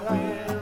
la la.